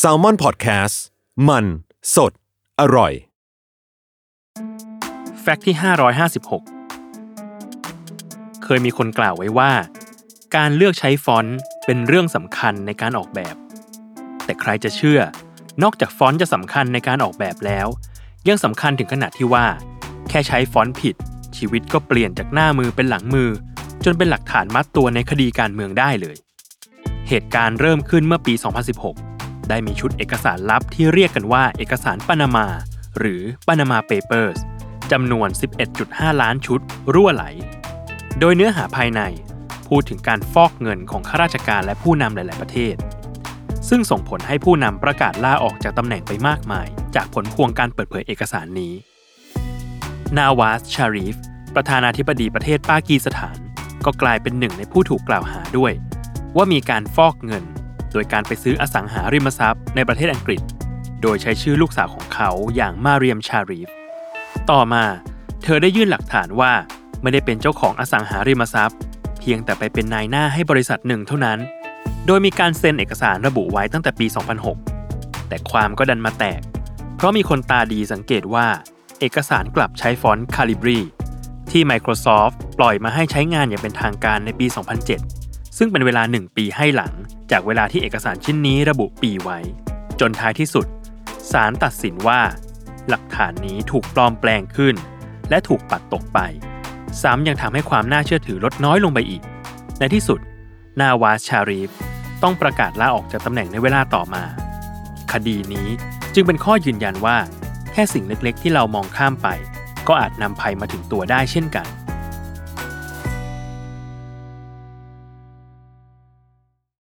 s a l ม o n PODCAST มัน สด อร่อย แฟกต์ที่ 556 เคยมีคนกล่าวไว้ว่า การเลือกใช้ฟอนต์เป็นเรื่องสำคัญในการออกแบบ แต่ใครจะเชื่อ นอกจากฟอนต์จะสำคัญในการออกแบบแล้ว ยังสำคัญถึงขนาดที่ว่า แค่ใช้ฟอนต์ผิด ชีวิตก็เปลี่ยนจากหน้ามือเป็นหลังมือ จนเป็นหลักฐานมัดตัวในคดีการเมืองได้เลย เหตุการณ์เริ่มขึ้นเมื่อปี 2016 ได้มีชุดเอกสารลับที่เรียกกันว่าเอกสารปานามา หรือ Panama Papers จำนวน 11.5 ล้านชุด รั่วไหล โดยเนื้อหาภายในพูดถึงการฟอกเงินของข้าราชการและผู้นำหลาย ๆ ประเทศ ซึ่งส่งผลให้ผู้นำประกาศลาออกจากตำแหน่งไปมากมาย จากผลพวงการเปิดเผยเอกสารนี้ นาวาส ชารีฟ ประธานาธิบดีประเทศปากีสถาน ก็กลายเป็นหนึ่งในผู้ถูกกล่าวหาด้วย ว่ามีการฟอกเงิน โดยการไปซื้ออสังหาริมทรัพย์ในประเทศอังกฤษ โดยใช้ชื่อลูกสาวของเขาอย่างมาเรียมชารีฟ ต่อมา เธอได้ยื่นหลักฐานว่าไม่ได้เป็นเจ้าของอสังหาริมทรัพย์ เพียงแต่ไปเป็นนายหน้าให้บริษัทหนึ่งเท่านั้น โดยมีการเซ็นเอกสารระบุไว้ตั้งแต่ปี 2006 แต่ความก็ดันมาแตก เพราะมีคนตาดีสังเกตว่า เอกสารกลับใช้ฟอนต์ Calibri ที่ Microsoft ปล่อยมาให้ใช้งานอย่างเป็นทางการในปี 2007 ซึ่งเป็นเวลา 1 ปีให้หลัง จากเวลาที่เอกสารชิ้นนี้ระบุปีไว้ จนท้ายที่สุดศาลตัดสินว่า หลักฐานนี้ถูกปลอมแปลงขึ้น และถูกปัดตกไป ซ้ำยังทำให้ความน่าเชื่อถือลดน้อยลงไปอีก ในที่สุด นาวาชารีฟต้องประกาศลาออกจากตำแหน่งในเวลาต่อมา คดีนี้จึงเป็นข้อยืนยันว่า แค่สิ่งเล็กๆ ที่เรามองข้ามไป ก็อาจนำภัยมาถึงตัวได้เช่นกัน